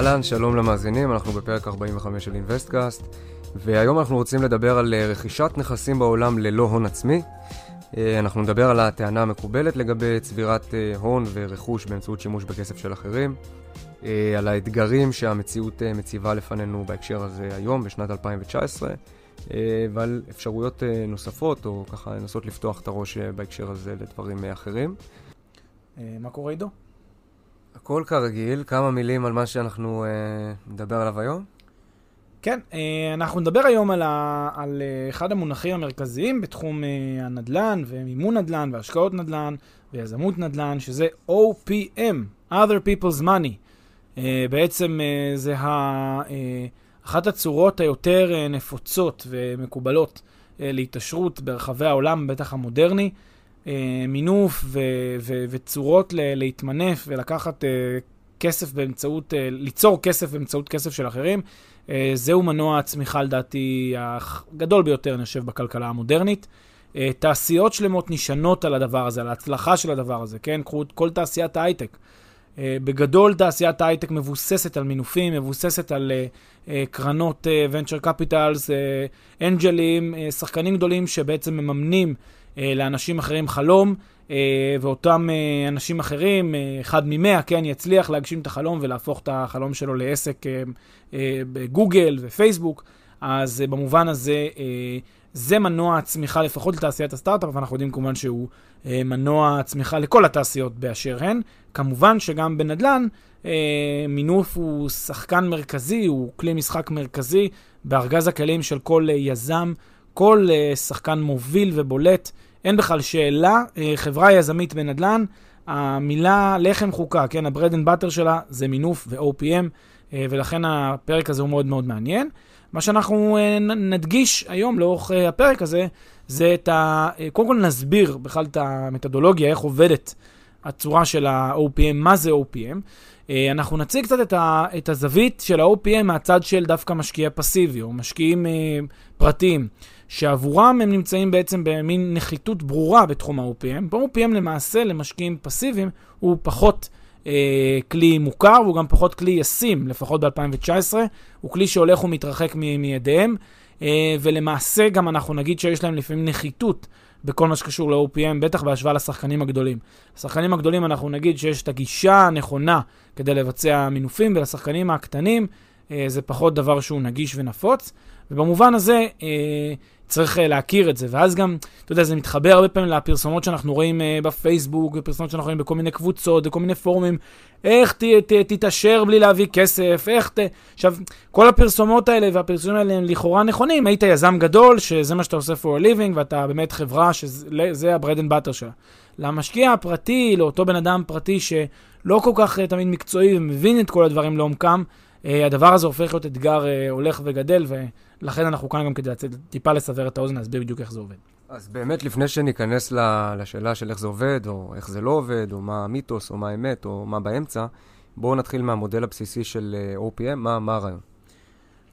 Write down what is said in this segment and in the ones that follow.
אהלן, שלום למאזינים, אנחנו בפרק 45 של InvestCast, והיום אנחנו רוצים לדבר על אה, רכישת נכסים בעולם ללא הון עצמי. אה, אנחנו נדבר על הטענה המקובלת לגבי צבירת אה, הון ורכוש באמצעות שימוש בכסף של אחרים, על האתגרים שהמציאות מציבה לפנינו בהקשר הזה היום, בשנת 2019, ועל אפשרויות נוספות, או ככה לנסות לפתוח את הראש בהקשר הזה לדברים אחרים. מה קורה עידו? הכל כרגיל, כמה מילים על מה שאנחנו אה, נדבר עליו היום? כן, אה, אנחנו נדבר היום על, ה, על אה, אחד המונחים המרכזיים בתחום אה, הנדל"ן ומימון נדל"ן והשקעות נדל"ן ויזמות נדל"ן, שזה OPM, other people's money. אה, בעצם אה, זה ה, אה, אחת הצורות היותר אה, נפוצות ומקובלות אה, להתעשרות ברחבי העולם, בטח המודרני. אה, מינוף ו- ו- וצורות ל- להתמנף ולקחת אה, כסף באמצעות, אה, ליצור כסף באמצעות כסף של אחרים, אה, זהו מנוע הצמיחה לדעתי הגדול ביותר, אני חושב, בכלכלה המודרנית. אה, תעשיות שלמות נשענות על הדבר הזה, על ההצלחה של הדבר הזה, כן? קחו את כל תעשיית ההייטק. Uh, בגדול תעשיית ההייטק מבוססת על מינופים, מבוססת על uh, uh, קרנות venture capitals, אנג'לים, שחקנים גדולים שבעצם מממנים אה, לאנשים אחרים חלום, אה, ואותם אה, אנשים אחרים, אחד ממאה, כן, יצליח להגשים את החלום ולהפוך את החלום שלו לעסק בגוגל ופייסבוק. אז במובן הזה, זה מנוע הצמיחה לפחות לתעשיית הסטארט-אפ, ואנחנו יודעים כמובן שהוא מנוע הצמיחה לכל התעשיות באשר הן. כמובן שגם בנדל"ן, מינוף הוא שחקן מרכזי, הוא כלי משחק מרכזי בארגז הכלים של כל יזם כל uh, שחקן מוביל ובולט, אין בכלל שאלה. Uh, חברה יזמית בנדל"ן, המילה לחם חוקה, כן, ה-bread and butter שלה זה מינוף ו-OPM, אה, ולכן הפרק הזה הוא מאוד מאוד מעניין. מה שאנחנו נדגיש היום לאורך הפרק הזה, זה את ה... קודם כל נסביר בכלל את המתודולוגיה, איך עובדת הצורה של ה-OPM, מה זה OPM. אנחנו נציג קצת את, ה, את הזווית של ה-OPM מהצד של דווקא משקיע פסיבי, או משקיעים uh, פרטיים. שעבורם הם נמצאים בעצם במין נחיתות ברורה בתחום ה-OPM. ב-OPM למעשה למשקיעים פסיביים הוא פחות אה, כלי מוכר והוא גם פחות כלי ישים, לפחות ב-2019. הוא כלי שהולך ומתרחק מידיהם, אה, ולמעשה גם אנחנו נגיד שיש להם לפעמים נחיתות. בכל מה שקשור ל-OPM, בטח בהשוואה לשחקנים הגדולים. לשחקנים הגדולים אנחנו נגיד שיש את הגישה הנכונה כדי לבצע מינופים, ולשחקנים הקטנים אה, זה פחות דבר שהוא נגיש ונפוץ. ובמובן הזה, אה, צריך uh, להכיר את זה. ואז גם, אתה יודע, זה מתחבר הרבה פעמים לפרסומות שאנחנו רואים uh, בפייסבוק, ופרסומות שאנחנו רואים בכל מיני קבוצות, וכל מיני פורומים, איך ת, ת, תתעשר בלי להביא כסף, איך ת... עכשיו, כל הפרסומות האלה והפרסומים האלה הם לכאורה נכונים, היית יזם גדול, שזה מה שאתה עושה for a living, ואתה באמת חברה שזה ה-bread and butter שלה. למשקיע הפרטי, לאותו בן אדם פרטי שלא כל כך uh, תמיד מקצועי ומבין את כל הדברים לעומקם, הדבר הזה הופך להיות אתגר הולך וגדל, ו... לכן אנחנו כאן גם כדי טיפה לסבר את האוזן, להסביר בדיוק איך זה עובד. אז באמת, לפני שניכנס לשאלה של איך זה עובד, או איך זה לא עובד, או מה המיתוס, או מה האמת, או מה באמצע, בואו נתחיל מהמודל הבסיסי של אה, OPM, מה, מה הרעיון?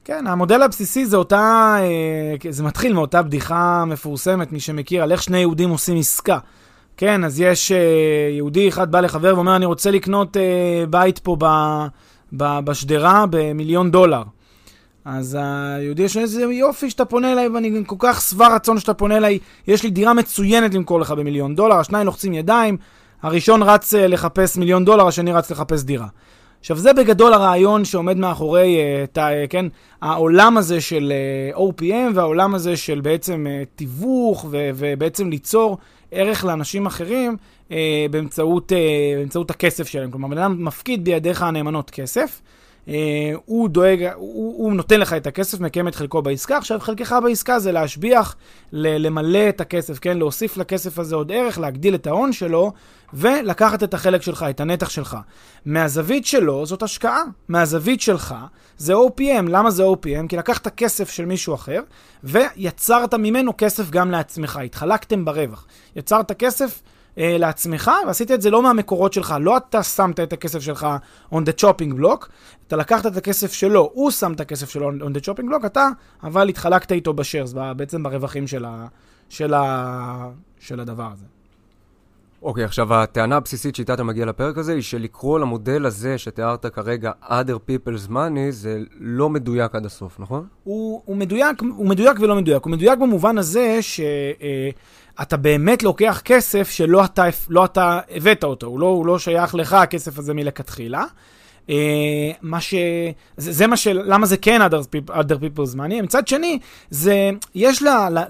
כן, המודל הבסיסי זה אותה, אה, זה מתחיל מאותה בדיחה מפורסמת, מי שמכיר, על איך שני יהודים עושים עסקה. כן, אז יש אה, יהודי אחד בא לחבר ואומר, אני רוצה לקנות בית פה בשדרה במיליון דולר. אז היהודי יש איזה יופי שאתה פונה אליי, ואני כל כך שבע רצון שאתה פונה אליי, יש לי דירה מצוינת למכור לך במיליון דולר, השניים לוחצים ידיים, הראשון רץ אה, לחפש מיליון דולר, השני רץ לחפש דירה. עכשיו, זה בגדול הרעיון שעומד מאחורי, uh, ת, uh, כן, העולם הזה של OPM והעולם הזה של בעצם תיווך ו, ובעצם ליצור ערך לאנשים אחרים אה, באמצעות, אה, באמצעות הכסף שלהם. כלומר, בן אדם מפקיד בידיך הנאמנות כסף, אה, הוא דואג, הוא, הוא נותן לך את הכסף, מקיים את חלקו בעסקה. עכשיו, חלקך בעסקה זה להשביח, למלא את הכסף, כן? להוסיף לכסף הזה עוד ערך, להגדיל את ההון שלו, ולקחת את החלק שלך, את הנתח שלך. מהזווית שלו זאת השקעה, מהזווית שלך זה OPM. למה זה OPM? כי לקחת כסף של מישהו אחר, ויצרת ממנו כסף גם לעצמך, התחלקתם ברווח. יצרת כסף אה, לעצמך, ועשית את זה לא מהמקורות שלך. לא אתה שמת את הכסף שלך on the chopping block, אתה לקחת את הכסף שלו, הוא שם את הכסף שלו on the chopping block, אתה אבל התחלקת איתו בשיירס, בעצם ברווחים של, ה, של, ה, של הדבר הזה. אוקיי, okay, עכשיו הטענה הבסיסית שאיתה אתה מגיע לפרק הזה היא שלקרוא למודל הזה שתיארת כרגע other people's money זה לא מדויק עד הסוף, נכון? הוא, הוא, מדויק, הוא מדויק ולא מדויק. הוא מדויק במובן הזה ש... אה, באמת לוקח כסף שלא אתה, לא אתה הבאת אותו, הוא לא, הוא לא שייך לך הכסף הזה מלכתחילה. Uh, מה ש... זה, זה מה ש... למה זה כן other, people, other people's money? מצד שני, זה... יש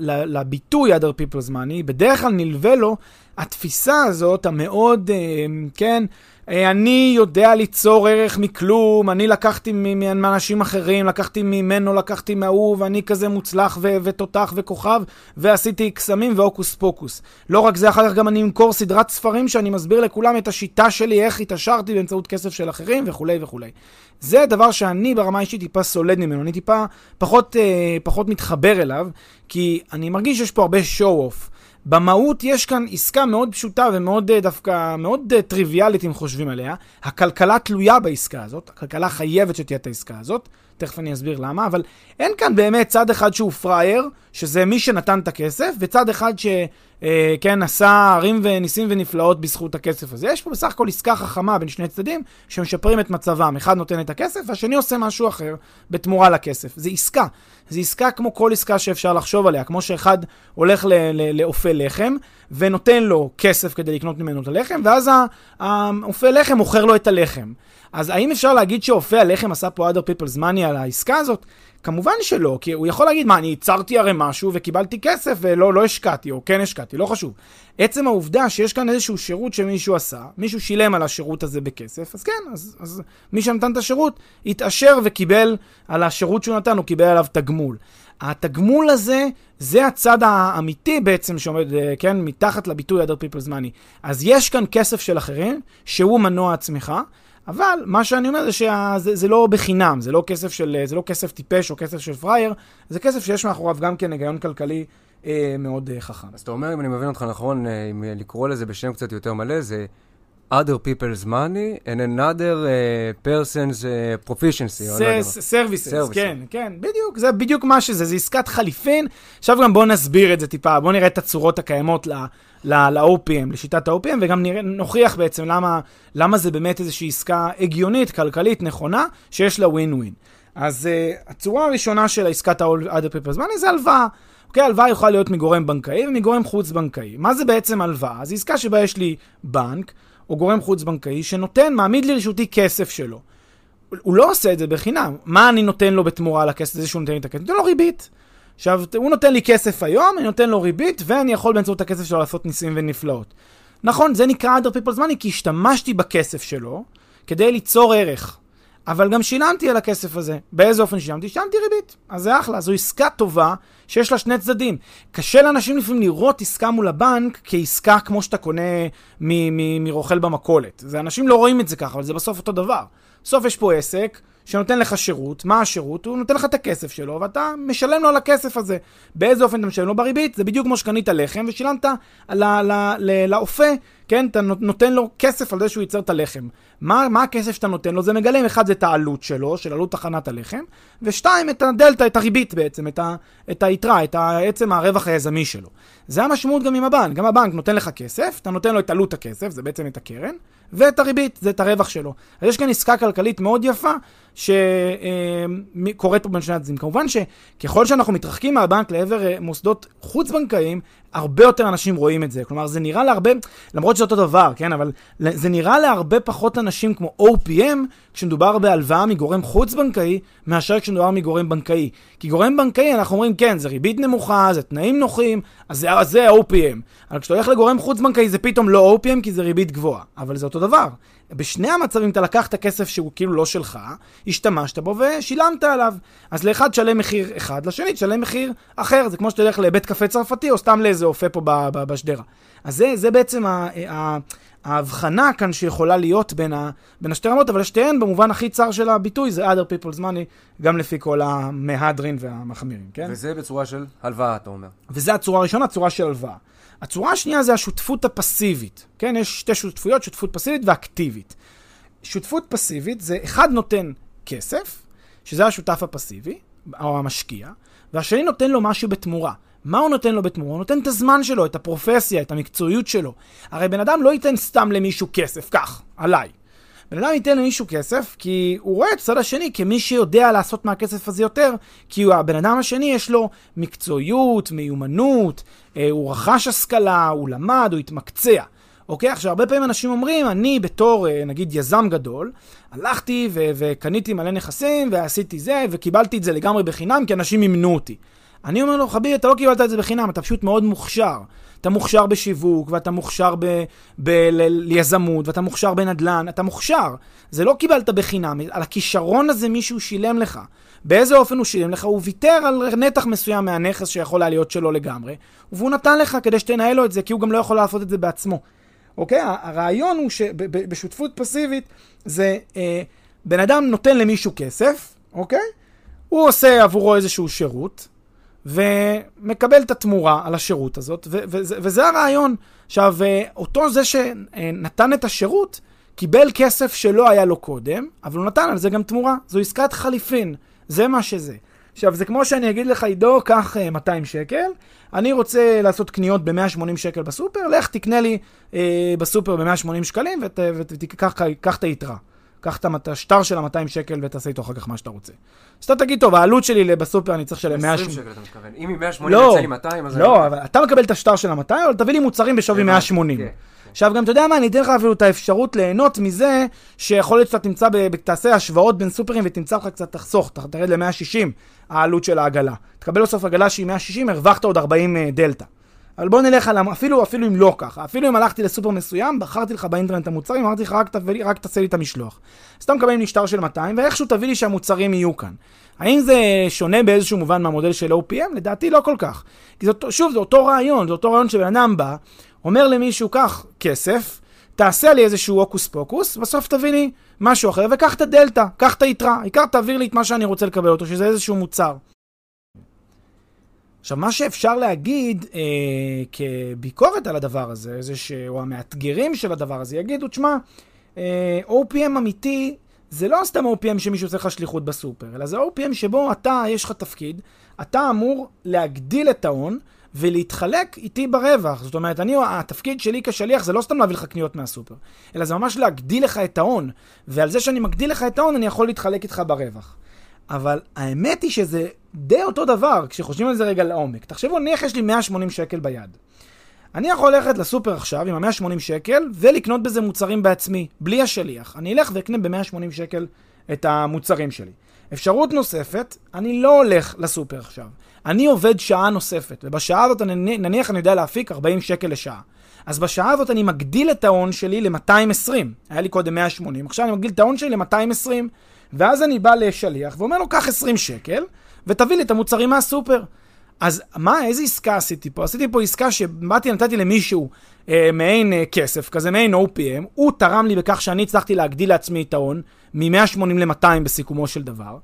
לביטוי other people's money, בדרך כלל נלווה לו התפיסה הזאת המאוד, uh, כן, אה, אני יודע ליצור ערך מכלום, אני לקחתי מאנשים אחרים, לקחתי ממנו, לקחתי מההוא, ואני כזה מוצלח ו- ותותח וכוכב, ועשיתי קסמים והוקוס פוקוס. לא רק זה, אחר כך גם אני אמכור סדרת ספרים שאני מסביר לכולם את השיטה שלי, איך התעשרתי באמצעות כסף של אחרים, וכולי וכולי. זה דבר שאני ברמה האישית טיפה סולד ממנו, אני טיפה פחות, אה, פחות מתחבר אליו, כי אני מרגיש שיש פה הרבה show-off. במהות יש כאן עסקה מאוד פשוטה ומאוד אה, דווקא, מאוד אה, טריוויאלית אם חושבים עליה. הכלכלה תלויה בעסקה הזאת, הכלכלה חייבת שתהיה את העסקה הזאת, תכף אני אסביר למה, אבל אין כאן באמת צד אחד שהוא פראייר, שזה מי שנתן את הכסף, וצד אחד ש... אה, כן, עשה ערים וניסים ונפלאות בזכות הכסף הזה. יש פה בסך הכל עסקה חכמה בין שני צדדים שמשפרים את מצבם. אחד נותן את הכסף והשני עושה משהו אחר בתמורה לכסף. זה עסקה. זה עסקה כמו כל עסקה שאפשר לחשוב עליה. כמו שאחד הולך לאופה לחם ונותן לו כסף כדי לקנות ממנו את הלחם, ואז האופה לחם מוכר לו את הלחם. אז האם אפשר להגיד שאופה הלחם עשה פה other people's money על העסקה הזאת? כמובן שלא, כי הוא יכול להגיד, מה, אני ייצרתי הרי משהו וקיבלתי כסף ולא לא השקעתי, או כן השקעתי, לא חשוב. עצם העובדה שיש כאן איזשהו שירות שמישהו עשה, מישהו שילם על השירות הזה בכסף, אז כן, אז, אז מי שנתן את השירות התעשר וקיבל על השירות שהוא נתן, הוא קיבל עליו תגמול. התגמול הזה, זה הצד האמיתי בעצם שעומד, אה, כן, מתחת לביטוי other people's money. אז יש כאן כסף של אחרים, שהוא מנוע הצמיחה. אבל מה שאני אומר זה שזה לא בחינם, זה לא כסף של, זה לא כסף טיפש או כסף של פראייר, זה כסף שיש מאחוריו גם כן היגיון כלכלי אה, מאוד אה, חכם. אז אתה אומר, אם אני מבין אותך נכון, אה, אם לקרוא לזה בשם קצת יותר מלא, זה other people's money and another uh, person's uh, proficiency. לא services, כן, כן, בדיוק, זה בדיוק מה שזה, זה עסקת חליפין. עכשיו גם בואו נסביר את זה טיפה, בואו נראה את הצורות הקיימות ל-OPM, לשיטת ה-OPM, וגם נוכיח בעצם למה, למה זה באמת איזושהי עסקה הגיונית, כלכלית, נכונה, שיש לה ווין ווין. אז uh, הצורה הראשונה של עסקת ה-other people's money זה הלוואה. אוקיי, הלוואה יכולה להיות מגורם בנקאי ומגורם חוץ-בנקאי. מה זה בעצם הלוואה? זו עסקה שבה יש לי בנק, או גורם חוץ-בנקאי, שנותן, מעמיד לרשותי כסף שלו. הוא לא עושה את זה בחינם. מה אני נותן לו בתמורה לכסף הזה שהוא נותן לי את הכסף? נותן לו ריבית. עכשיו, הוא נותן לי כסף היום, אני נותן לו ריבית, ואני יכול באמצעות הכסף שלו לעשות ניסים ונפלאות. נכון, זה נקרא other people's money, כי השתמשתי בכסף שלו כדי ליצור ערך. אבל גם שילמתי על הכסף הזה. באיזה אופן שילמתי? שילמתי ריבית. אז זה אחלה, זו עסקה טובה שיש לה שני צדדים. קשה לאנשים לפעמים לראות עסקה מול הבנק כעסקה כמו שאתה קונה מרוכל במכולת. אנשים לא רואים את זה ככה, אבל זה בסוף אותו דבר. בסוף יש פה עסק שנותן לך שירות, מה השירות? הוא נותן לך את הכסף שלו, ואתה משלם לו על הכסף הזה. באיזה אופן אתה משלם לו? בריבית. זה בדיוק כמו שקנית לחם ושילמת לאופה, כן? אתה נותן לו כסף על זה שהוא ייצר את הלחם. מה, מה הכסף שאתה נותן לו? זה מגלם, אחד זה את העלות שלו, של עלות תחנת הלחם, ושתיים, את הדלתא, את הריבית בעצם, את, ה, את היתרה, את עצם הרווח היזמי שלו. זה המשמעות גם עם הבנק. גם הבנק נותן לך כסף, אתה נותן לו את עלות הכסף, זה בעצם את הקרן, ואת הריבית, זה את הרווח שלו. אז יש כאן עסקה כלכלית מאוד יפה, שקורית פה בין שני הצדדים. כמובן שככל שאנחנו מתרחקים מהבנק לעבר אה, מוסדות חוץ-בנקאיים, הרבה יותר אנשים רואים את זה. כלומר, זה נראה להרבה, למרות שזה אותו דבר, כן? אבל זה נראה להרבה פחות אנשים כמו OPM, כשמדובר בהלוואה מגורם חוץ-בנקאי, מאשר כשמדובר מגורם בנקאי. כי גורם בנקאי, אנחנו אומרים, כן, זה ריבית נמוכה, זה תנאים נוחים, אז זה, זה OPM. אבל כשאתה הולך לגורם חוץ-בנקאי זה פתאום לא OPM, כי זה ריבית גבוהה. אבל זה אותו דבר. בשני המצבים אתה לקחת כסף שהוא כאילו לא שלך, השתמשת בו ושילמת עליו. אז לאחד תשלם מחיר אחד, לשני תשלם מחיר אחר. זה כמו שאתה הולך לבית קפה צרפתי או סתם לאיזה אופה פה בשדרה. אז זה, זה בעצם ה, ה, ההבחנה כאן שיכולה להיות בין, ה, בין השתי רמות, אבל שתיהן במובן הכי צר של הביטוי זה other people's money, גם לפי כל המהדרין והמחמירים, כן? וזה בצורה של הלוואה, אתה אומר. וזה הצורה הראשונה, צורה של הלוואה. הצורה השנייה זה השותפות הפסיבית, כן? יש שתי שותפויות, שותפות פסיבית ואקטיבית. שותפות פסיבית זה אחד נותן כסף, שזה השותף הפסיבי, או המשקיע, והשני נותן לו משהו בתמורה. מה הוא נותן לו בתמורה? הוא נותן את הזמן שלו, את הפרופסיה, את המקצועיות שלו. הרי בן אדם לא ייתן סתם למישהו כסף, כך, עליי. בן אדם ייתן למישהו כסף, כי הוא רואה את הצד השני כמי שיודע לעשות מהכסף הזה יותר, כי הבן אדם השני יש לו מקצועיות, מיומנות, אה, הוא רכש השכלה, הוא למד, הוא התמקצע. אוקיי? עכשיו, הרבה פעמים אנשים אומרים, אני בתור, אה, נגיד, יזם גדול, הלכתי ו- וקניתי מלא נכסים, ועשיתי זה, וקיבלתי את זה לגמרי בחינם, כי אנשים מימנו אותי. אני אומר לו, חביבי, אתה לא קיבלת את זה בחינם, אתה פשוט מאוד מוכשר. אתה מוכשר בשיווק, ואתה מוכשר ביזמות, ואתה מוכשר בנדל"ן, אתה מוכשר. זה לא קיבלת בחינם, על הכישרון הזה מישהו שילם לך. באיזה אופן הוא שילם לך? הוא ויתר על נתח מסוים מהנכס שיכול היה להיות שלו לגמרי, והוא נתן לך כדי שתנהל לו את זה, כי הוא גם לא יכול לעשות את זה בעצמו. אוקיי? הרעיון הוא שבשותפות פסיבית זה אה, בן אדם נותן למישהו כסף, אוקיי? הוא עושה עבורו איזשהו שירות, ומקבל את התמורה על השירות הזאת, ו- וזה, וזה הרעיון. עכשיו, אה, אותו זה שנתן את השירות, קיבל כסף שלא היה לו קודם, אבל הוא נתן על זה גם תמורה. זו עסקת חליפין, זה מה שזה. עכשיו, זה כמו שאני אגיד לך, עידו, קח 200 אה, שקל, אני רוצה לעשות קניות ב-180 שקל בסופר, לך תקנה לי אה, בסופר ב-180 שקלים ותיקח את היתרה. קח את השטר של ה-200 שקל ותעשה איתו אחר כך מה שאתה רוצה. אז אתה תגיד, טוב, העלות שלי בסופר אני צריך לשלם 180. 20 שקל אתה מתכוון. אם היא 180 יוצא לי 200, אז... לא, אבל אתה מקבל את השטר של ה-200, אבל תביא לי מוצרים בשווי 180. כן. עכשיו, גם אתה יודע מה, אני אתן לך אפילו את האפשרות ליהנות מזה, שיכול להיות שאתה תמצא, תעשה השוואות בין סופרים ותמצא לך קצת תחסוך, תרד ל-160 העלות של העגלה. תקבל בסוף עגלה שהיא 160, הרווחת עוד 40 אה, דלתא. אבל בוא נלך על, אפילו, אפילו אם לא ככה, אפילו אם הלכתי לסופר מסוים, בחרתי לך באינטרנט את המוצרים, אמרתי לך רק, תביא, רק תעשה לי את המשלוח. אז אתה מקבל משטר של 200, ואיכשהו תביא לי שהמוצרים יהיו כאן. האם זה שונה באיזשהו מובן מהמודל של OPM? לדעתי לא כל כך. כי זאת, שוב, זה אותו רעיון, זה אותו רעיון שבן אדם בא, אומר למישהו, קח כסף, תעשה לי איזשהו הוקוס פוקוס, בסוף תביא לי משהו אחר, וקח את הדלתא, קח את היתרה, העיקר תעביר לי את מה שאני רוצה לקבל אותו, שזה איזשהו מוצר. עכשיו, מה שאפשר להגיד אה, כביקורת על הדבר הזה, זה ש... או המאתגרים של הדבר הזה, יגידו, תשמע, אה, OPM אמיתי זה לא סתם OPM שמישהו עושה לך שליחות בסופר, אלא זה OPM שבו אתה, יש לך תפקיד, אתה אמור להגדיל את ההון ולהתחלק איתי ברווח. זאת אומרת, אני, התפקיד שלי כשליח זה לא סתם להביא לך קניות מהסופר, אלא זה ממש להגדיל לך את ההון, ועל זה שאני מגדיל לך את ההון אני יכול להתחלק איתך ברווח. אבל האמת היא שזה די אותו דבר, כשחושבים על זה רגע לעומק. תחשבו, נניח יש לי 180 שקל ביד. אני יכול ללכת לסופר עכשיו עם ה-180 שקל ולקנות בזה מוצרים בעצמי, בלי השליח. אני אלך ואקנה ב-180 שקל את המוצרים שלי. אפשרות נוספת, אני לא הולך לסופר עכשיו. אני עובד שעה נוספת, ובשעה הזאת אני, נניח אני יודע להפיק 40 שקל לשעה. אז בשעה הזאת אני מגדיל את ההון שלי ל-220. היה לי קודם 180, עכשיו אני מגדיל את ההון שלי ל-220. ואז אני בא לשליח ואומר לו, קח 20 שקל, ותביא לי את המוצרים מהסופר. אז מה, איזה עסקה עשיתי פה? עשיתי פה עסקה שבאתי, נתתי למישהו אה, מעין אה, כסף, כזה מעין OPM, הוא תרם לי בכך שאני הצלחתי להגדיל לעצמי את ההון מ-180 ל-200 בסיכומו של דבר,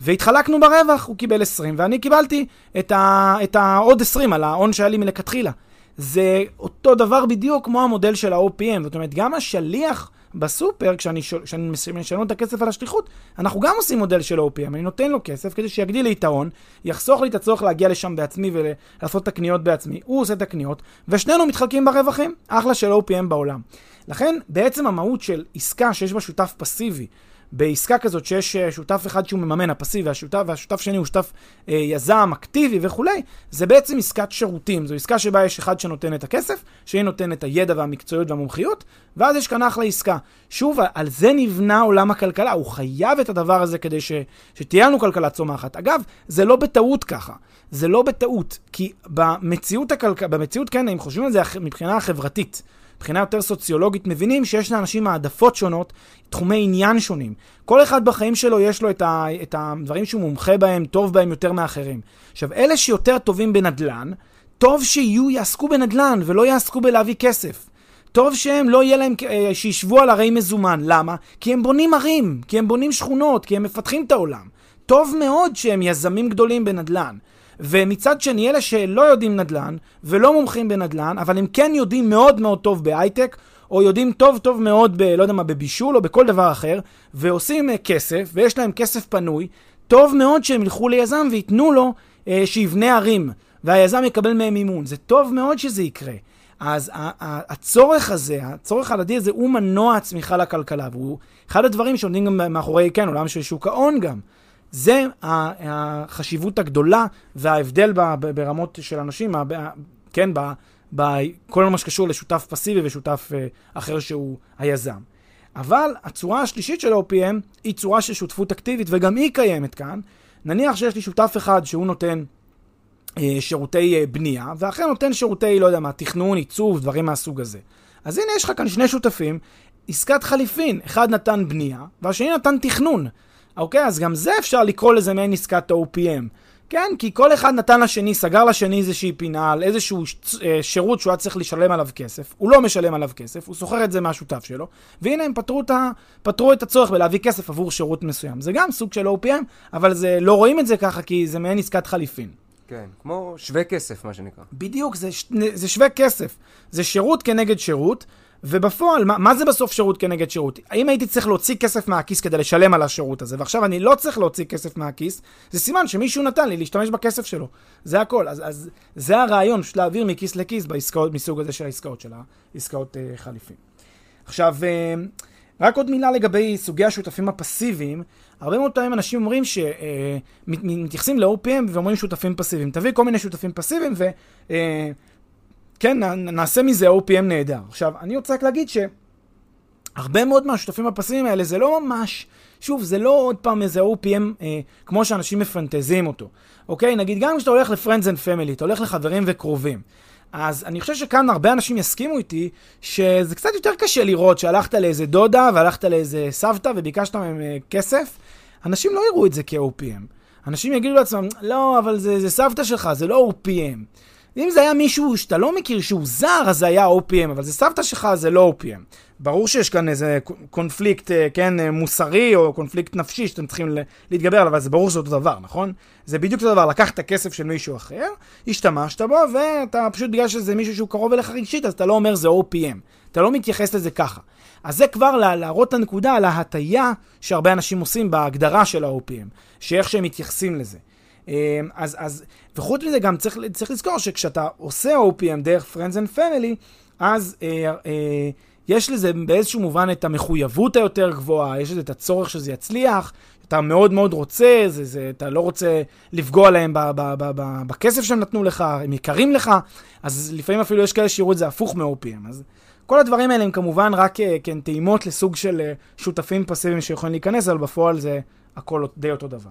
והתחלקנו ברווח, הוא קיבל 20 ואני קיבלתי את, ה, את העוד 20 על ההון שהיה לי מלכתחילה. זה אותו דבר בדיוק כמו המודל של ה-OPM, זאת אומרת, גם השליח... בסופר, כשאני, כשאני משלם את הכסף על השליחות, אנחנו גם עושים מודל של OPM. אני נותן לו כסף כדי שיגדיל לי את ההון, יחסוך לי את הצורך להגיע לשם בעצמי ולעשות את הקניות בעצמי. הוא עושה את הקניות, ושנינו מתחלקים ברווחים. אחלה של OPM בעולם. לכן, בעצם המהות של עסקה שיש בה שותף פסיבי, בעסקה כזאת שיש אה, שותף אחד שהוא מממן, הפסיבי, והשותף, והשותף שני הוא שותף אה, יזם, אקטיבי וכולי, זה בעצם עסקת שירותים. זו עסקה שבה יש אחד שנותן את הכסף, שהיא נותן את הידע והמקצועיות והמומחיות, ואז יש כאן אחלה עסקה. שוב, על זה נבנה עולם הכלכלה, הוא חייב את הדבר הזה כדי ש, שתהיה לנו כלכלה צומחת. אגב, זה לא בטעות ככה. זה לא בטעות, כי במציאות, הכלכ... במציאות כן, אם חושבים על זה מבחינה חברתית, מבחינה יותר סוציולוגית, מבינים שיש לאנשים העדפות שונות, תחומי עניין שונים. כל אחד בחיים שלו יש לו את, ה, את הדברים שהוא מומחה בהם, טוב בהם יותר מאחרים. עכשיו, אלה שיותר טובים בנדל"ן, טוב שיהיו, יעסקו בנדל"ן ולא יעסקו בלהביא כסף. טוב שהם לא יהיה להם, אה, שישבו על הרי מזומן. למה? כי הם בונים ערים, כי הם בונים שכונות, כי הם מפתחים את העולם. טוב מאוד שהם יזמים גדולים בנדל"ן. ומצד שני, אלה שלא יודעים נדל"ן ולא מומחים בנדל"ן, אבל הם כן יודעים מאוד מאוד טוב בהייטק, או יודעים טוב טוב מאוד ב... לא יודע מה, בבישול או בכל דבר אחר, ועושים uh, כסף, ויש להם כסף פנוי, טוב מאוד שהם ילכו ליזם וייתנו לו uh, שיבנה ערים, והיזם יקבל מהם מימון. זה טוב מאוד שזה יקרה. אז הצורך הזה, הצורך ההדדי הזה, הוא מנוע הצמיחה לכלכלה, והוא אחד הדברים שעומדים גם מאחורי, כן, עולם של שוק ההון גם. זה החשיבות הגדולה וההבדל ברמות של אנשים, כן, בכל מה שקשור לשותף פסיבי ושותף אה, אחר שהוא היזם. אבל הצורה השלישית של OPM היא צורה של שותפות אקטיבית, וגם היא קיימת כאן. נניח שיש לי שותף אחד שהוא נותן אה, שירותי אה, בנייה, ואחר נותן שירותי, לא יודע מה, תכנון, עיצוב, דברים מהסוג הזה. אז הנה יש לך כאן שני שותפים, עסקת חליפין, אחד נתן בנייה, והשני נתן תכנון. אוקיי? אז גם זה אפשר לקרוא לזה מעין עסקת OPM. כן, כי כל אחד נתן לשני, סגר לשני איזושהי פינה על איזשהו אה, שירות שהוא היה צריך לשלם עליו כסף, הוא לא משלם עליו כסף, הוא שוכר את זה מהשותף שלו, והנה הם פתרו את, ה, פתרו את הצורך בלהביא כסף עבור שירות מסוים. זה גם סוג של OPM, אבל זה, לא רואים את זה ככה כי זה מעין עסקת חליפין. כן, כמו שווה כסף, מה שנקרא. בדיוק, זה, זה שווה כסף. זה שירות כנגד שירות, ובפועל, מה, מה זה בסוף שירות כנגד שירות? האם הייתי צריך להוציא כסף מהכיס כדי לשלם על השירות הזה, ועכשיו אני לא צריך להוציא כסף מהכיס, זה סימן שמישהו נתן לי להשתמש בכסף שלו. זה הכל. אז, אז זה הרעיון, פשוט להעביר מכיס לכיס בעסקאות מסוג הזה של העסקאות, של העסקאות uh, חליפין. עכשיו, uh, רק עוד מילה לגבי סוגי השותפים הפסיביים. הרבה מאוד פעמים אנשים אומרים שמתייחסים אה, ל-OPM ואומרים שותפים פסיביים. תביא כל מיני שותפים פסיביים ו... Uh, כן, נעשה מזה OPM נהדר. עכשיו, אני רוצה רק להגיד שהרבה מאוד מהשותפים הפסיביים האלה זה לא ממש, שוב, זה לא עוד פעם איזה OPM אה, כמו שאנשים מפנטזים אותו. אוקיי? נגיד, גם כשאתה הולך ל-Friends and Family, אתה הולך לחברים וקרובים. אז אני חושב שכאן הרבה אנשים יסכימו איתי שזה קצת יותר קשה לראות שהלכת לאיזה דודה והלכת לאיזה סבתא וביקשת מהם אה, כסף. אנשים לא יראו את זה כ-OPM. אנשים יגידו לעצמם, לא, אבל זה, זה סבתא שלך, זה לא OPM. אם זה היה מישהו שאתה לא מכיר שהוא זר, אז זה היה OPM, אבל זה סבתא שלך, זה לא OPM. ברור שיש כאן איזה קונפליקט, אה, כן, אה, מוסרי או קונפליקט נפשי שאתם צריכים להתגבר עליו, אבל זה ברור שזה אותו דבר, נכון? זה בדיוק אותו דבר, לקחת כסף של מישהו אחר, השתמשת בו, ואתה פשוט בגלל שזה מישהו שהוא קרוב אליך רגשית, אז אתה לא אומר זה OPM. אתה לא מתייחס לזה ככה. אז זה כבר להראות את הנקודה על ההטייה שהרבה אנשים עושים בהגדרה של ה-OPM, שאיך שהם מתייחסים לזה. אמ, אז, אז, וחוץ מזה גם צריך, צריך לזכור שכשאתה עושה OPM דרך Friends and Family, אז אה, אה, יש לזה באיזשהו מובן את המחויבות היותר גבוהה, יש לזה את הצורך שזה יצליח, אתה מאוד מאוד רוצה, זה, זה, אתה לא רוצה לפגוע להם ב, ב, ב, ב, בכסף שהם נתנו לך, הם יקרים לך, אז לפעמים אפילו יש כאלה שיראו את זה הפוך מ-OPM. אז כל הדברים האלה הם כמובן רק אה, כן, טעימות לסוג של אה, שותפים פסיביים שיכולים להיכנס, אבל בפועל זה הכל די אותו דבר.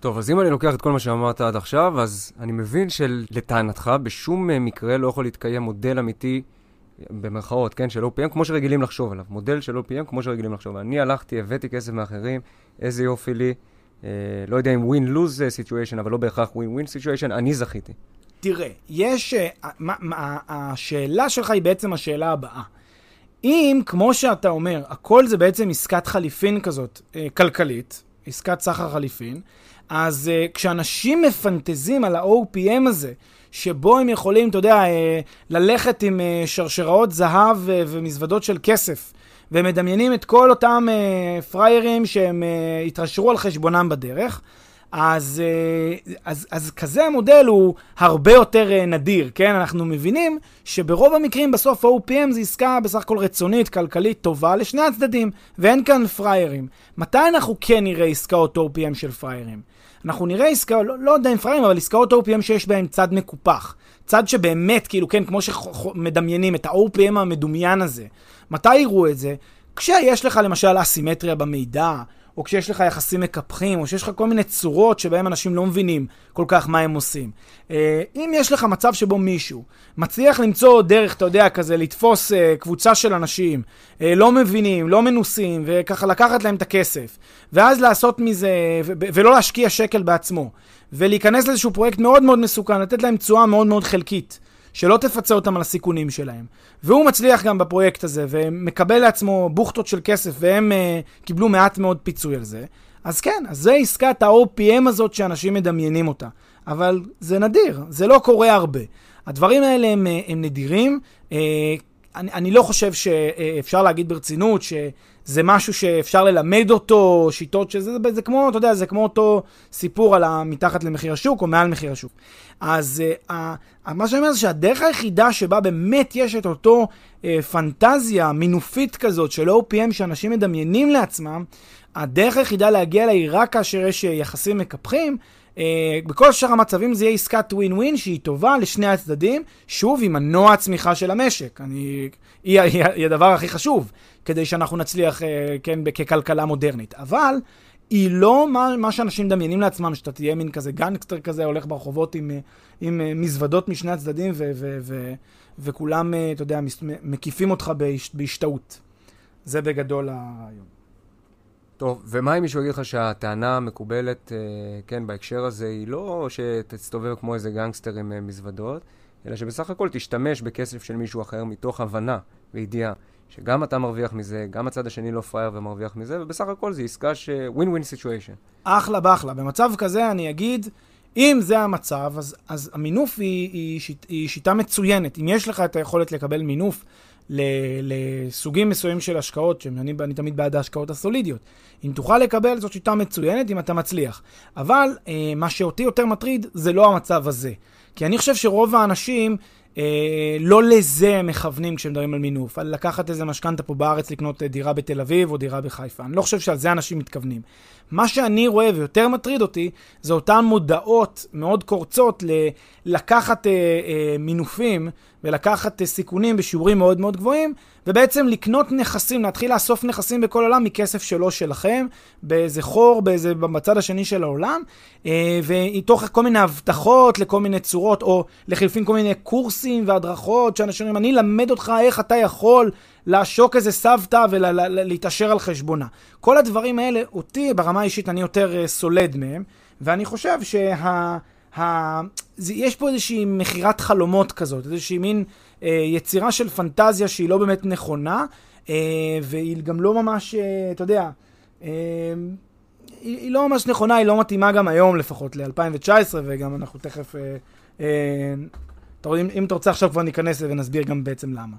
טוב, אז אם אני לוקח את כל מה שאמרת עד עכשיו, אז אני מבין שלטענתך בשום מקרה לא יכול להתקיים מודל אמיתי, במרכאות, כן, של OPM, כמו שרגילים לחשוב עליו. מודל של OPM כמו שרגילים לחשוב. אני הלכתי, הבאתי כסף מאחרים, איזה יופי לי. אה, לא יודע אם win-lose situation, אבל לא בהכרח win-win situation, אני זכיתי. תראה, יש... אה, מה, מה, השאלה שלך היא בעצם השאלה הבאה. אם, כמו שאתה אומר, הכל זה בעצם עסקת חליפין כזאת, אה, כלכלית, עסקת סחר חליפין, אז אה, כשאנשים מפנטזים על ה-OPM הזה, שבו הם יכולים, אתה יודע, אה, ללכת עם אה, שרשראות זהב אה, ומזוודות של כסף, ומדמיינים את כל אותם אה, פריירים שהם אה, התעשרו על חשבונם בדרך, אז, אז, אז כזה המודל הוא הרבה יותר נדיר, כן? אנחנו מבינים שברוב המקרים בסוף ה-OPM זה עסקה בסך הכל רצונית, כלכלית, טובה לשני הצדדים, ואין כאן פריירים. מתי אנחנו כן נראה עסקאות OPM של פריירים? אנחנו נראה עסקאות, לא, לא יודע אם פריירים, אבל עסקאות OPM שיש בהן צד מקופח. צד שבאמת, כאילו, כן, כמו שמדמיינים את ה-OPM המדומיין הזה. מתי יראו את זה? כשיש לך למשל אסימטריה במידע, או כשיש לך יחסים מקפחים, או שיש לך כל מיני צורות שבהם אנשים לא מבינים כל כך מה הם עושים. אה, אם יש לך מצב שבו מישהו מצליח למצוא דרך, אתה יודע, כזה לתפוס אה, קבוצה של אנשים אה, לא מבינים, לא מנוסים, וככה לקחת להם את הכסף, ואז לעשות מזה, ולא להשקיע שקל בעצמו, ולהיכנס לאיזשהו פרויקט מאוד מאוד מסוכן, לתת להם תשואה מאוד מאוד חלקית. שלא תפצה אותם על הסיכונים שלהם. והוא מצליח גם בפרויקט הזה, ומקבל לעצמו בוכטות של כסף, והם uh, קיבלו מעט מאוד פיצוי על זה. אז כן, אז זה עסקת ה-OPM הזאת שאנשים מדמיינים אותה. אבל זה נדיר, זה לא קורה הרבה. הדברים האלה הם, אה, הם נדירים. Uh, אני, אני לא חושב שאפשר להגיד ברצינות שזה משהו שאפשר ללמד אותו, שיטות שזה, זה, זה כמו, אתה יודע, זה כמו אותו סיפור על המתחת למחיר השוק או מעל מחיר השוק. אז uh, uh, מה שאני אומר זה שהדרך היחידה שבה באמת יש את אותו uh, פנטזיה מינופית כזאת של OPM שאנשים מדמיינים לעצמם, הדרך היחידה להגיע אליה היא רק כאשר יש יחסים מקפחים. Uh, בכל שאר המצבים זה יהיה עסקת ווין ווין שהיא טובה לשני הצדדים, שוב עם מנוע הצמיחה של המשק. אני, היא, היא, היא הדבר הכי חשוב כדי שאנחנו נצליח, uh, כן, ככלכלה מודרנית. אבל היא לא מה, מה שאנשים מדמיינים לעצמם, שאתה תהיה מין כזה גנגסטר כזה, הולך ברחובות עם, עם אה, מזוודות משני הצדדים, ו, ו, ו, וכולם, אה, אתה יודע, מקיפים אותך בהש, בהשתאות. זה בגדול הרעיון. טוב, ומה אם מישהו יגיד לך שהטענה המקובלת, אה, כן, בהקשר הזה, היא לא שתסתובב כמו איזה גנגסטר עם מזוודות, אלא שבסך הכל תשתמש בכסף של מישהו אחר מתוך הבנה וידיעה שגם אתה מרוויח מזה, גם הצד השני לא פראייר ומרוויח מזה, ובסך הכל זו עסקה ש... win win situation. אחלה באחלה. במצב כזה אני אגיד, אם זה המצב, אז, אז המינוף היא, היא, שיט, היא שיטה מצוינת. אם יש לך את היכולת לקבל מינוף לסוגים מסוימים של השקעות, שאני אני תמיד בעד ההשקעות הסולידיות, אם תוכל לקבל, זאת שיטה מצוינת אם אתה מצליח. אבל אה, מה שאותי יותר מטריד זה לא המצב הזה. כי אני חושב שרוב האנשים... אה, לא לזה הם מכוונים כשמדברים על מינוף, על לקחת איזה משכנתה פה בארץ לקנות אה, דירה בתל אביב או דירה בחיפה. אני לא חושב שעל זה אנשים מתכוונים. מה שאני רואה ויותר מטריד אותי, זה אותן מודעות מאוד קורצות ל- לקחת אה, אה, מינופים ולקחת אה, סיכונים בשיעורים מאוד מאוד גבוהים, ובעצם לקנות נכסים, להתחיל לאסוף נכסים בכל העולם מכסף שלא שלכם, באיזה חור, באיזה, בצד השני של העולם, אה, ומתוך כל מיני הבטחות לכל מיני צורות, או לחלפין כל מיני קורסים והדרכות, שאנשים אומרים, אני אלמד אותך איך אתה יכול לעשוק איזה סבתא ולהתעשר על חשבונה. כל הדברים האלה, אותי ברמה האישית אני יותר uh, סולד מהם, ואני חושב שה... ה... זה, יש פה איזושהי מכירת חלומות כזאת, איזושהי מין אה, יצירה של פנטזיה שהיא לא באמת נכונה, אה, והיא גם לא ממש, אה, אתה יודע, אה, היא, היא לא ממש נכונה, היא לא מתאימה גם היום לפחות, ל-2019, וגם אנחנו תכף, אה, אה, אתה אם, אם אתה רוצה עכשיו כבר ניכנס ונסביר גם בעצם למה.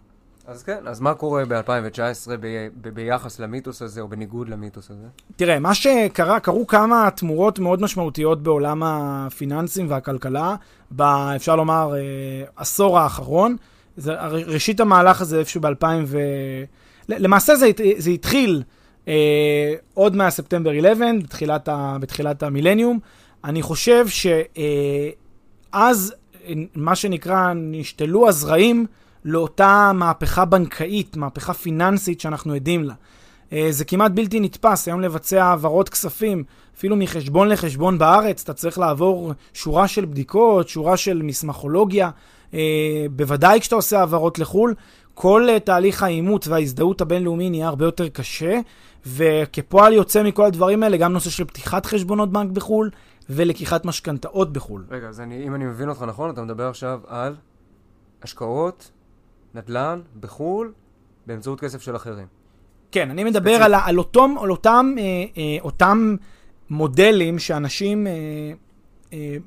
אז כן, אז מה קורה ב-2019 ב- ב- ביחס למיתוס הזה, או בניגוד למיתוס הזה? תראה, מה שקרה, קרו כמה תמורות מאוד משמעותיות בעולם הפיננסים והכלכלה, ב, אפשר לומר, אה, עשור האחרון. זה, ראשית המהלך הזה איפשהו ב-2000 ו... למעשה זה, זה התחיל אה, עוד מהספטמבר 11, בתחילת, ה, בתחילת המילניום. אני חושב שאז, אה, מה שנקרא, נשתלו הזרעים לאותה מהפכה בנקאית, מהפכה פיננסית שאנחנו עדים לה. אה, זה כמעט בלתי נתפס, היום לבצע העברות כספים, אפילו מחשבון לחשבון בארץ, אתה צריך לעבור שורה של בדיקות, שורה של מסמכולוגיה, אה, בוודאי כשאתה עושה העברות לחו"ל, כל אה, תהליך האימות וההזדהות הבינלאומי נהיה הרבה יותר קשה, וכפועל יוצא מכל הדברים האלה, גם נושא של פתיחת חשבונות בנק בחו"ל ולקיחת משכנתאות בחו"ל. רגע, אז אני, אם אני מבין אותך נכון, אתה מדבר עכשיו על השקעות נדל"ן בחו"ל באמצעות כסף של אחרים. כן, אני מדבר על, על, אותם, על אותם, אה, אה, אותם מודלים שאנשים אה, אה,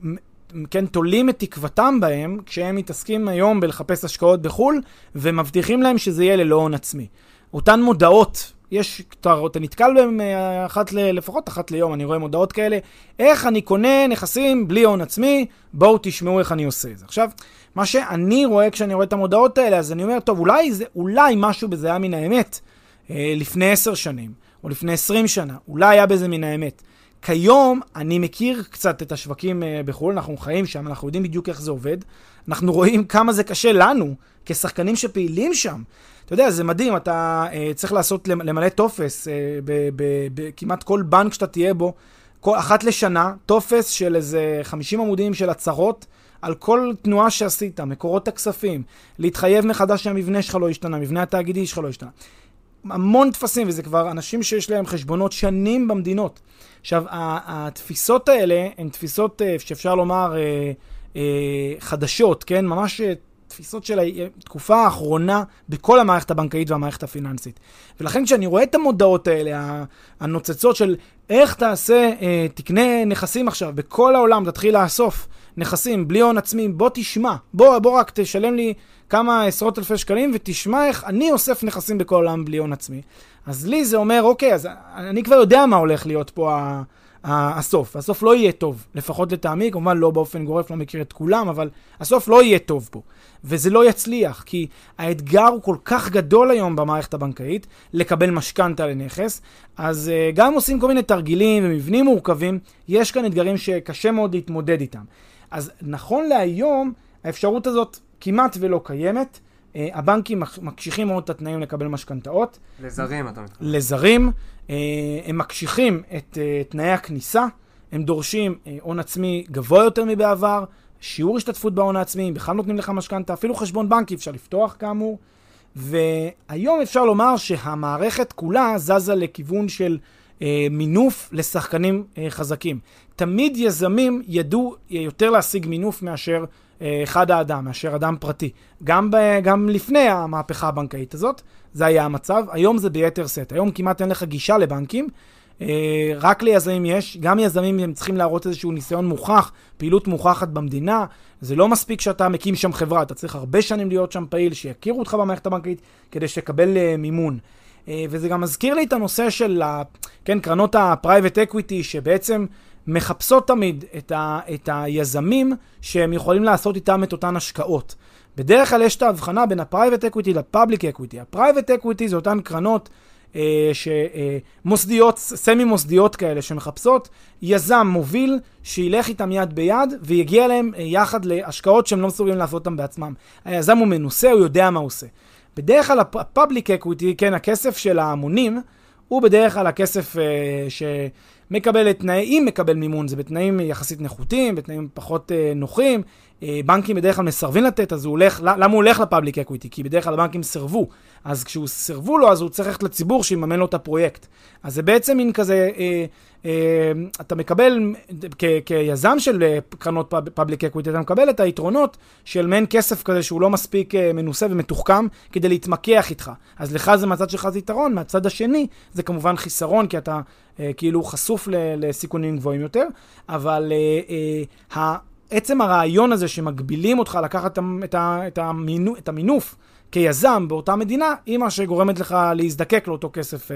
כן, תולים את תקוותם בהם כשהם מתעסקים היום בלחפש השקעות בחו"ל ומבטיחים להם שזה יהיה ללא הון עצמי. אותן מודעות, יש, אתה, אתה נתקל בהן אה, אחת ל, לפחות אחת ליום, אני רואה מודעות כאלה, איך אני קונה נכסים בלי הון עצמי, בואו תשמעו איך אני עושה את זה. עכשיו, מה שאני רואה כשאני רואה את המודעות האלה, אז אני אומר, טוב, אולי, זה, אולי משהו בזה היה מן האמת אה, לפני עשר שנים, או לפני עשרים שנה, אולי היה בזה מן האמת. כיום אני מכיר קצת את השווקים uh, בחו"ל, אנחנו חיים שם, אנחנו יודעים בדיוק איך זה עובד. אנחנו רואים כמה זה קשה לנו, כשחקנים שפעילים שם. אתה יודע, זה מדהים, אתה uh, צריך לעשות, למלא טופס uh, בכמעט כל בנק שאתה תהיה בו, כל, אחת לשנה, טופס של איזה 50 עמודים של הצהרות. על כל תנועה שעשית, מקורות הכספים, להתחייב מחדש שהמבנה שלך לא השתנה, המבנה התאגידי שלך לא השתנה. המון טפסים, וזה כבר אנשים שיש להם חשבונות שנים במדינות. עכשיו, התפיסות האלה הן תפיסות אה, שאפשר לומר אה, אה, חדשות, כן? ממש תפיסות של התקופה האחרונה בכל המערכת הבנקאית והמערכת הפיננסית. ולכן כשאני רואה את המודעות האלה, הנוצצות של איך תעשה, תקנה נכסים עכשיו, בכל העולם תתחיל לאסוף נכסים בלי הון עצמי, בוא תשמע, בוא, בוא רק תשלם לי כמה עשרות אלפי שקלים ותשמע איך אני אוסף נכסים בכל העולם בלי הון עצמי. אז לי זה אומר, אוקיי, אז אני כבר יודע מה הולך להיות פה הסוף. הסוף לא יהיה טוב, לפחות לטעמי, כמובן לא באופן גורף, לא מכיר את כולם, אבל הסוף לא יהיה טוב פה. וזה לא יצליח, כי האתגר הוא כל כך גדול היום במערכת הבנקאית, לקבל משכנתה לנכס, אז uh, גם עושים כל מיני תרגילים ומבנים מורכבים, יש כאן אתגרים שקשה מאוד להתמודד איתם. אז נכון להיום, האפשרות הזאת כמעט ולא קיימת. Uh, הבנקים מקשיחים מאוד את התנאים לקבל משכנתאות. לזרים, אתה מתכוון. לזרים. Uh, הם מקשיחים את uh, תנאי הכניסה, הם דורשים הון uh, עצמי גבוה יותר מבעבר, שיעור השתתפות בהון העצמי, בכלל נותנים לך משכנתה, אפילו חשבון בנקי אפשר לפתוח כאמור. והיום אפשר לומר שהמערכת כולה זזה לכיוון של uh, מינוף לשחקנים uh, חזקים. תמיד יזמים ידעו יותר להשיג מינוף מאשר אחד האדם מאשר אדם פרטי. גם, ב, גם לפני המהפכה הבנקאית הזאת, זה היה המצב. היום זה ביתר שאת. היום כמעט אין לך גישה לבנקים. אה, רק ליזמים יש, גם יזמים הם צריכים להראות איזשהו ניסיון מוכח, פעילות מוכחת במדינה. זה לא מספיק שאתה מקים שם חברה, אתה צריך הרבה שנים להיות שם פעיל, שיכירו אותך במערכת הבנקאית כדי שתקבל uh, מימון. וזה גם מזכיר לי את הנושא של, כן, קרנות ה-private equity, שבעצם מחפשות תמיד את, ה, את היזמים שהם יכולים לעשות איתם את אותן השקעות. בדרך כלל יש את ההבחנה בין ה-private equity ל-public equity. ה-private equity זה אותן קרנות אה, שמוסדיות, סמי מוסדיות כאלה, שמחפשות יזם מוביל שילך איתם יד ביד ויגיע להם אה, יחד להשקעות שהם לא מסוגלים לעשות אותם בעצמם. היזם הוא מנוסה, הוא יודע מה הוא עושה. בדרך כלל ה-public equity, כן, הכסף של ההמונים, הוא בדרך כלל הכסף אה, ש... מקבל את תנאי, אם מקבל מימון, זה בתנאים יחסית נחותים, בתנאים פחות אה, נוחים. אה, בנקים בדרך כלל מסרבים לתת, אז הוא הולך, למה הוא הולך ל public equity? כי בדרך כלל הבנקים סירבו. אז כשהוא סירבו לו, אז הוא צריך ללכת לציבור שיממן לו את הפרויקט. אז זה בעצם מין כזה, אה, אתה מקבל, כ, כיזם של אה, קרנות public equity, אתה מקבל את היתרונות של מעין כסף כזה שהוא לא מספיק אה, מנוסה ומתוחכם כדי להתמקח איתך. אז לך זה מהצד שלך זה יתרון, מהצד השני זה כמובן חיסרון, כי אתה אה, כאילו חשוף לסיכונים גבוהים יותר, אבל אה, אה, עצם הרעיון הזה שמגבילים אותך לקחת את, את, המינו, את המינוף כיזם באותה מדינה, היא מה שגורמת לך להזדקק לאותו כסף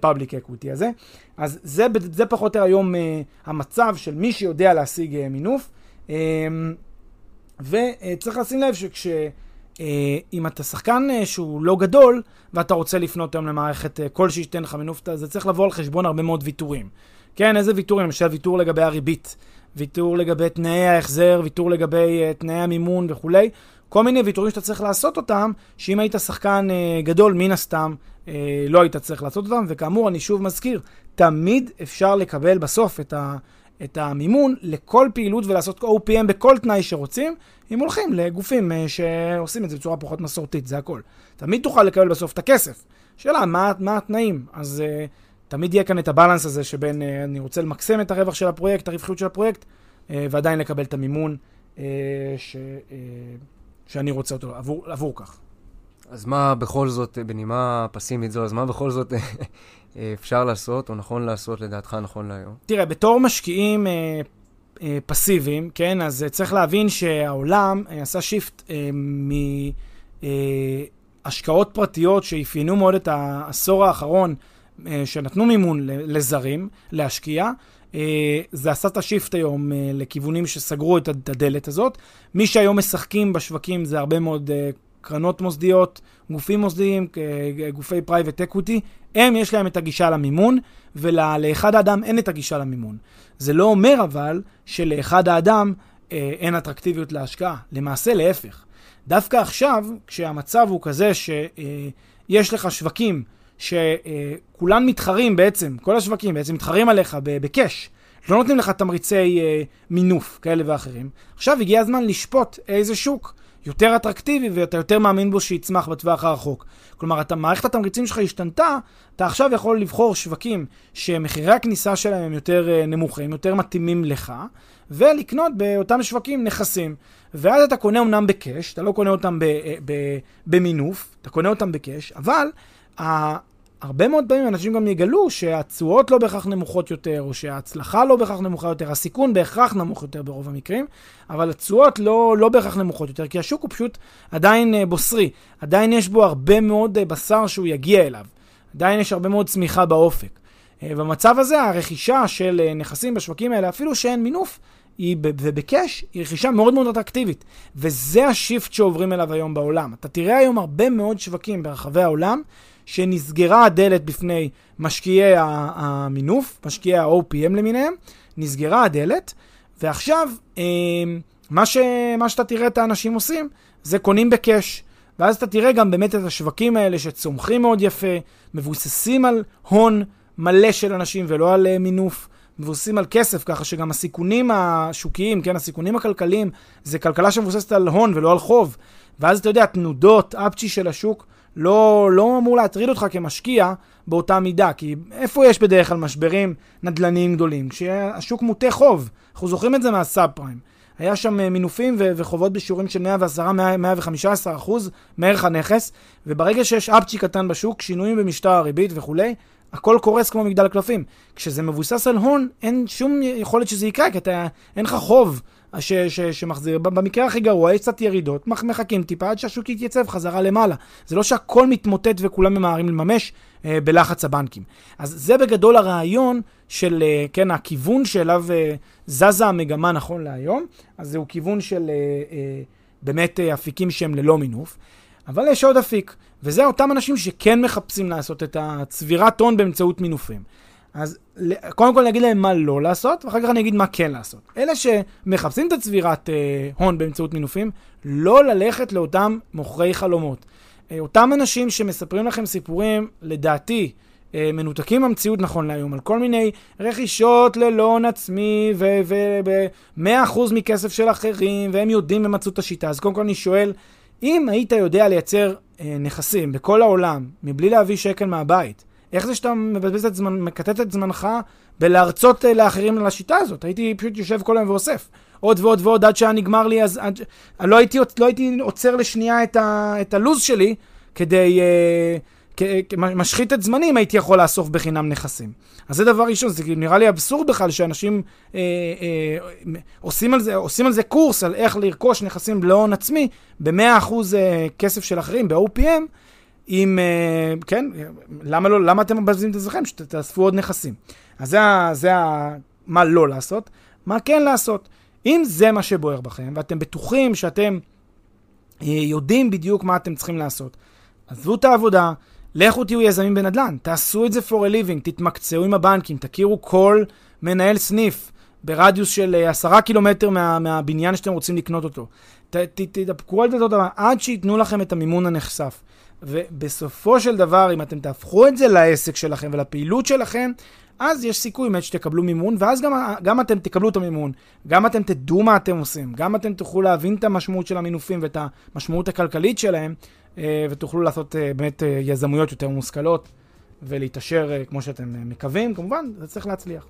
public uh, equity uh, הזה. אז זה, זה פחות או יותר היום uh, המצב של מי שיודע להשיג uh, מינוף. Uh, וצריך לשים לב שכש... אה, אם אתה שחקן אה, שהוא לא גדול, ואתה רוצה לפנות היום למערכת אה, כלשהי שתיתן לך מינוף, זה צריך לבוא על חשבון הרבה מאוד ויתורים. כן, איזה ויתורים? למשל ויתור לגבי הריבית, ויתור לגבי תנאי ההחזר, ויתור לגבי תנאי המימון וכולי. כל מיני ויתורים שאתה צריך לעשות אותם, שאם היית שחקן גדול, מן הסתם, לא היית צריך לעשות אותם. וכאמור, אני שוב מזכיר, תמיד אפשר לקבל בסוף את ה... את המימון לכל פעילות ולעשות OPM בכל תנאי שרוצים, אם הולכים לגופים אה, שעושים את זה בצורה פחות מסורתית, זה הכל. תמיד תוכל לקבל בסוף את הכסף. שאלה, מה, מה התנאים? אז uh, תמיד יהיה כאן את הבלנס הזה שבין uh, אני רוצה למקסם את הרווח של הפרויקט, הרווחיות של הפרויקט, uh, ועדיין לקבל את המימון uh, ש, uh, שאני רוצה אותו עבור, עבור כך. אז מה בכל זאת, בנימה פסימית זו, אז מה בכל זאת אפשר לעשות, או נכון לעשות לדעתך נכון להיום? תראה, בתור משקיעים אה, אה, פסיביים, כן, אז צריך להבין שהעולם אה, עשה shift אה, מהשקעות פרטיות שאפיינו מאוד את העשור האחרון, אה, שנתנו מימון לזרים להשקיע. אה, זה עשה את ה shift היום אה, לכיוונים שסגרו את הדלת הזאת. מי שהיום משחקים בשווקים זה הרבה מאוד אה, קרנות מוסדיות, גופים מוסדיים, גופי private equity, הם יש להם את הגישה למימון, ולאחד האדם אין את הגישה למימון. זה לא אומר אבל שלאחד האדם אין אטרקטיביות להשקעה. למעשה להפך. דווקא עכשיו, כשהמצב הוא כזה שיש לך שווקים שכולם מתחרים בעצם, כל השווקים בעצם מתחרים עליך ב cash, לא נותנים לך תמריצי אה, מינוף כאלה ואחרים, עכשיו הגיע הזמן לשפוט איזה שוק יותר אטרקטיבי ואתה יותר מאמין בו שיצמח בטווח הרחוק. כלומר, אתה, מערכת התמריצים שלך השתנתה, אתה עכשיו יכול לבחור שווקים שמחירי הכניסה שלהם הם יותר uh, נמוכים, יותר מתאימים לך, ולקנות באותם שווקים נכסים. ואז אתה קונה אותם בקאש, אתה לא קונה אותם ב, אה, ב, במינוף, אתה קונה אותם בקאש, אבל הרבה מאוד פעמים אנשים גם יגלו שהתשואות לא בהכרח נמוכות יותר, או שההצלחה לא בהכרח נמוכה יותר, הסיכון בהכרח נמוך יותר ברוב המקרים, אבל התשואות לא, לא בהכרח נמוכות יותר, כי השוק הוא פשוט עדיין uh, בוסרי, עדיין יש בו הרבה מאוד uh, בשר שהוא יגיע אליו, עדיין יש הרבה מאוד צמיחה באופק. Uh, במצב הזה הרכישה של נכסים בשווקים האלה, אפילו שאין מינוף, היא, ובקאש, היא רכישה מאוד מאוד אטרקטיבית. וזה השיפט שעוברים אליו היום בעולם. אתה תראה היום הרבה מאוד שווקים ברחבי העולם, שנסגרה הדלת בפני משקיעי המינוף, משקיעי ה-OPM למיניהם, נסגרה הדלת, ועכשיו אה, מה, ש, מה שאתה תראה את האנשים עושים, זה קונים בקאש. ואז אתה תראה גם באמת את השווקים האלה שצומחים מאוד יפה, מבוססים על הון מלא של אנשים ולא על אה, מינוף, מבוססים על כסף, ככה שגם הסיכונים השוקיים, כן, הסיכונים הכלכליים, זה כלכלה שמבוססת על הון ולא על חוב. ואז אתה יודע, תנודות, אפצ'י של השוק, לא, לא אמור להטריד אותך כמשקיע באותה מידה, כי איפה יש בדרך כלל משברים נדל"ניים גדולים? כשהשוק מוטה חוב, אנחנו זוכרים את זה מהסאב פריים. היה שם אה, מינופים ו- וחובות בשיעורים של 110-115 אחוז מערך הנכס, וברגע שיש אפצ'י קטן בשוק, שינויים במשטר הריבית וכולי, הכל קורס כמו מגדל קלפים. כשזה מבוסס על הון, אין שום יכולת שזה יקרה, כי אתה, אין לך חוב. ש, ש, שמחזיר, במקרה הכי גרוע יש קצת ירידות, מחכים טיפה עד שהשוק יתייצב חזרה למעלה. זה לא שהכל מתמוטט וכולם ממהרים לממש אה, בלחץ הבנקים. אז זה בגדול הרעיון של, אה, כן, הכיוון שאליו אה, זזה המגמה נכון להיום, אז זהו כיוון של אה, אה, באמת אה, אפיקים שהם ללא מינוף. אבל יש עוד אפיק, וזה אותם אנשים שכן מחפשים לעשות את הצבירת הון באמצעות מינופים. אז קודם כל אני אגיד להם מה לא לעשות, ואחר כך אני אגיד מה כן לעשות. אלה שמחפשים את הצבירת אה, הון באמצעות מינופים, לא ללכת לאותם מוכרי חלומות. אה, אותם אנשים שמספרים לכם סיפורים, לדעתי, אה, מנותקים מהמציאות נכון להיום, על כל מיני רכישות ללא הון עצמי ו-100% מכסף של אחרים, והם יודעים הם מצאו את השיטה. אז קודם כל אני שואל, אם היית יודע לייצר אה, נכסים בכל העולם, מבלי להביא שקל מהבית, איך זה שאתה מבזבז את זמן, מקטט את זמנך בלהרצות אה, לאחרים על השיטה הזאת? הייתי פשוט יושב כל היום ואוסף. עוד ועוד ועוד עד שהיה נגמר לי, אז עד, לא, הייתי, לא הייתי עוצר לשנייה את, ה, את הלו"ז שלי כדי... אה, משחית את זמני אם הייתי יכול לאסוף בחינם נכסים. אז זה דבר ראשון, זה נראה לי אבסורד בכלל שאנשים אה, אה, עושים, על זה, עושים על זה קורס על איך לרכוש נכסים להון עצמי ב-100% אה, כסף של אחרים, ב-OPM, אם, אה, כן, למה, לא, למה אתם מבזבזים את עצמכם? שתאספו עוד נכסים. אז זה, זה מה לא לעשות. מה כן לעשות? אם זה מה שבוער בכם, ואתם בטוחים שאתם אה, יודעים בדיוק מה אתם צריכים לעשות, עזבו את העבודה, לכו תהיו יזמים בנדל"ן, תעשו את זה for a living, תתמקצעו עם הבנקים, תכירו כל מנהל סניף ברדיוס של אה, עשרה קילומטר מה, מהבניין שאתם רוצים לקנות אותו. תדפקו על דלתות עד שייתנו לכם את המימון הנחשף. ובסופו של דבר, אם אתם תהפכו את זה לעסק שלכם ולפעילות שלכם, אז יש סיכוי באמת שתקבלו מימון, ואז גם, גם אתם תקבלו את המימון, גם אתם תדעו מה אתם עושים, גם אתם תוכלו להבין את המשמעות של המינופים ואת המשמעות הכלכלית שלהם, אה, ותוכלו לעשות אה, באמת אה, יזמויות יותר מושכלות ולהתעשר כמו שאתם מקווים, כמובן, זה צריך להצליח.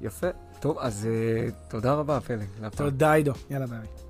יפה. טוב, אז תודה רבה, פלג. תודה, עידו. יאללה, ביי.